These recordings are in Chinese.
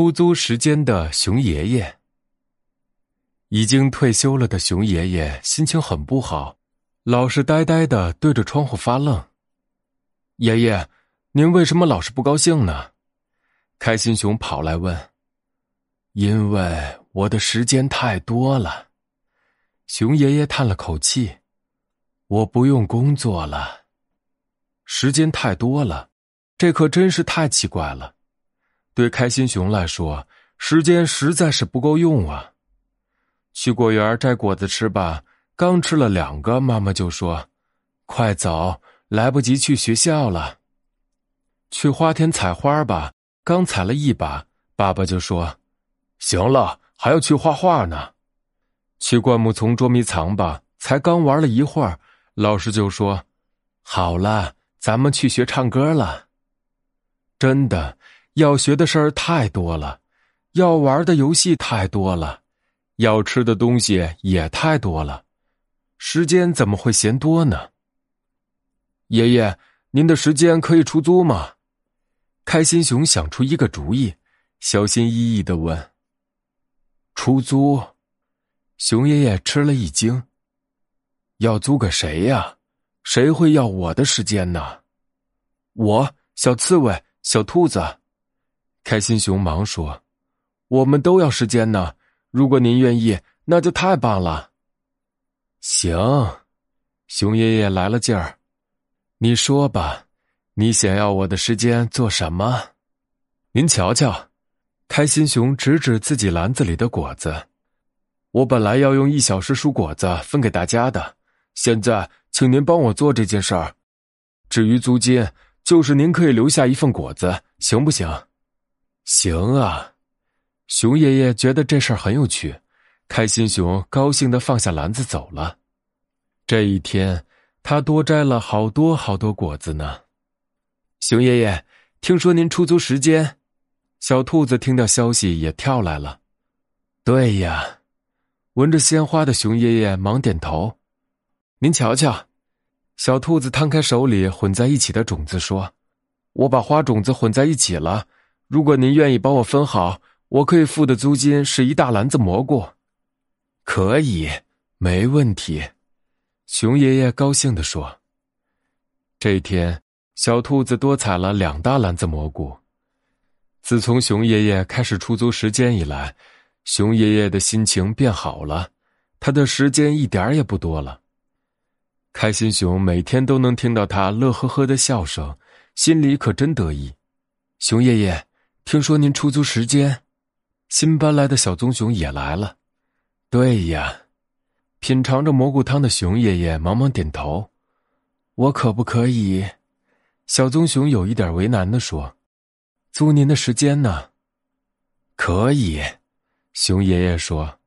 出租时间的熊爷爷，已经退休了的熊爷爷心情很不好，老是呆呆的对着窗户发愣。爷爷，您为什么老是不高兴呢？开心熊跑来问。因为我的时间太多了，熊爷爷叹了口气，我不用工作了。时间太多了，这可真是太奇怪了。对开心熊来说，时间实在是不够用啊！去果园摘果子吃吧，刚吃了两个，妈妈就说：“快走，来不及去学校了。”去花田采花吧，刚采了一把，爸爸就说：“行了，还要去画画呢。”去灌木丛捉迷藏吧，才刚玩了一会儿，老师就说：“好了，咱们去学唱歌了。”真的。要学的事儿太多了，要玩的游戏太多了，要吃的东西也太多了，时间怎么会嫌多呢？爷爷，您的时间可以出租吗？开心熊想出一个主意，小心翼翼的问：“出租？”熊爷爷吃了一惊：“要租给谁呀？谁会要我的时间呢？”我，小刺猬，小兔子。开心熊忙说：“我们都要时间呢，如果您愿意，那就太棒了。”行，熊爷爷来了劲儿，你说吧，你想要我的时间做什么？您瞧瞧，开心熊指指自己篮子里的果子，我本来要用一小时蔬果子分给大家的，现在请您帮我做这件事儿。至于租金，就是您可以留下一份果子，行不行？行啊，熊爷爷觉得这事儿很有趣，开心熊高兴的放下篮子走了。这一天，他多摘了好多好多果子呢。熊爷爷，听说您出租时间，小兔子听到消息也跳来了。对呀，闻着鲜花的熊爷爷忙点头。您瞧瞧，小兔子摊开手里混在一起的种子说：“我把花种子混在一起了。”如果您愿意帮我分好，我可以付的租金是一大篮子蘑菇。可以，没问题。熊爷爷高兴地说。这一天，小兔子多采了两大篮子蘑菇。自从熊爷爷开始出租时间以来，熊爷爷的心情变好了，他的时间一点也不多了。开心熊每天都能听到他乐呵呵的笑声，心里可真得意。熊爷爷。听说您出租时间，新搬来的小棕熊也来了。对呀，品尝着蘑菇汤的熊爷爷忙忙点头。我可不可以？小棕熊有一点为难的说：“租您的时间呢？”可以，熊爷爷说：“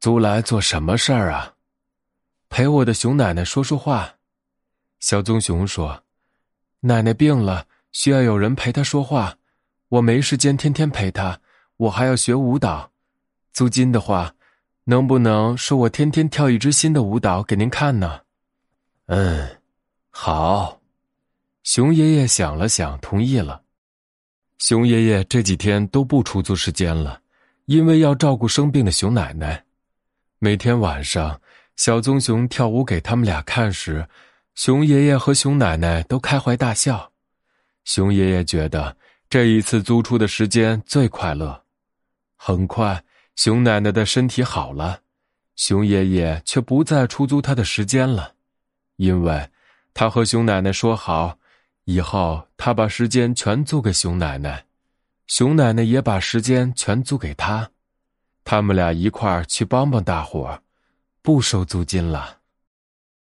租来做什么事儿啊？”陪我的熊奶奶说说话。小棕熊说：“奶奶病了，需要有人陪她说话。”我没时间天天陪他，我还要学舞蹈。租金的话，能不能说我天天跳一支新的舞蹈给您看呢？嗯，好。熊爷爷想了想，同意了。熊爷爷这几天都不出租时间了，因为要照顾生病的熊奶奶。每天晚上，小棕熊跳舞给他们俩看时，熊爷爷和熊奶奶都开怀大笑。熊爷爷觉得。这一次租出的时间最快乐。很快，熊奶奶的身体好了，熊爷爷却不再出租他的时间了，因为他和熊奶奶说好，以后他把时间全租给熊奶奶，熊奶奶也把时间全租给他，他们俩一块儿去帮帮大伙儿，不收租金了。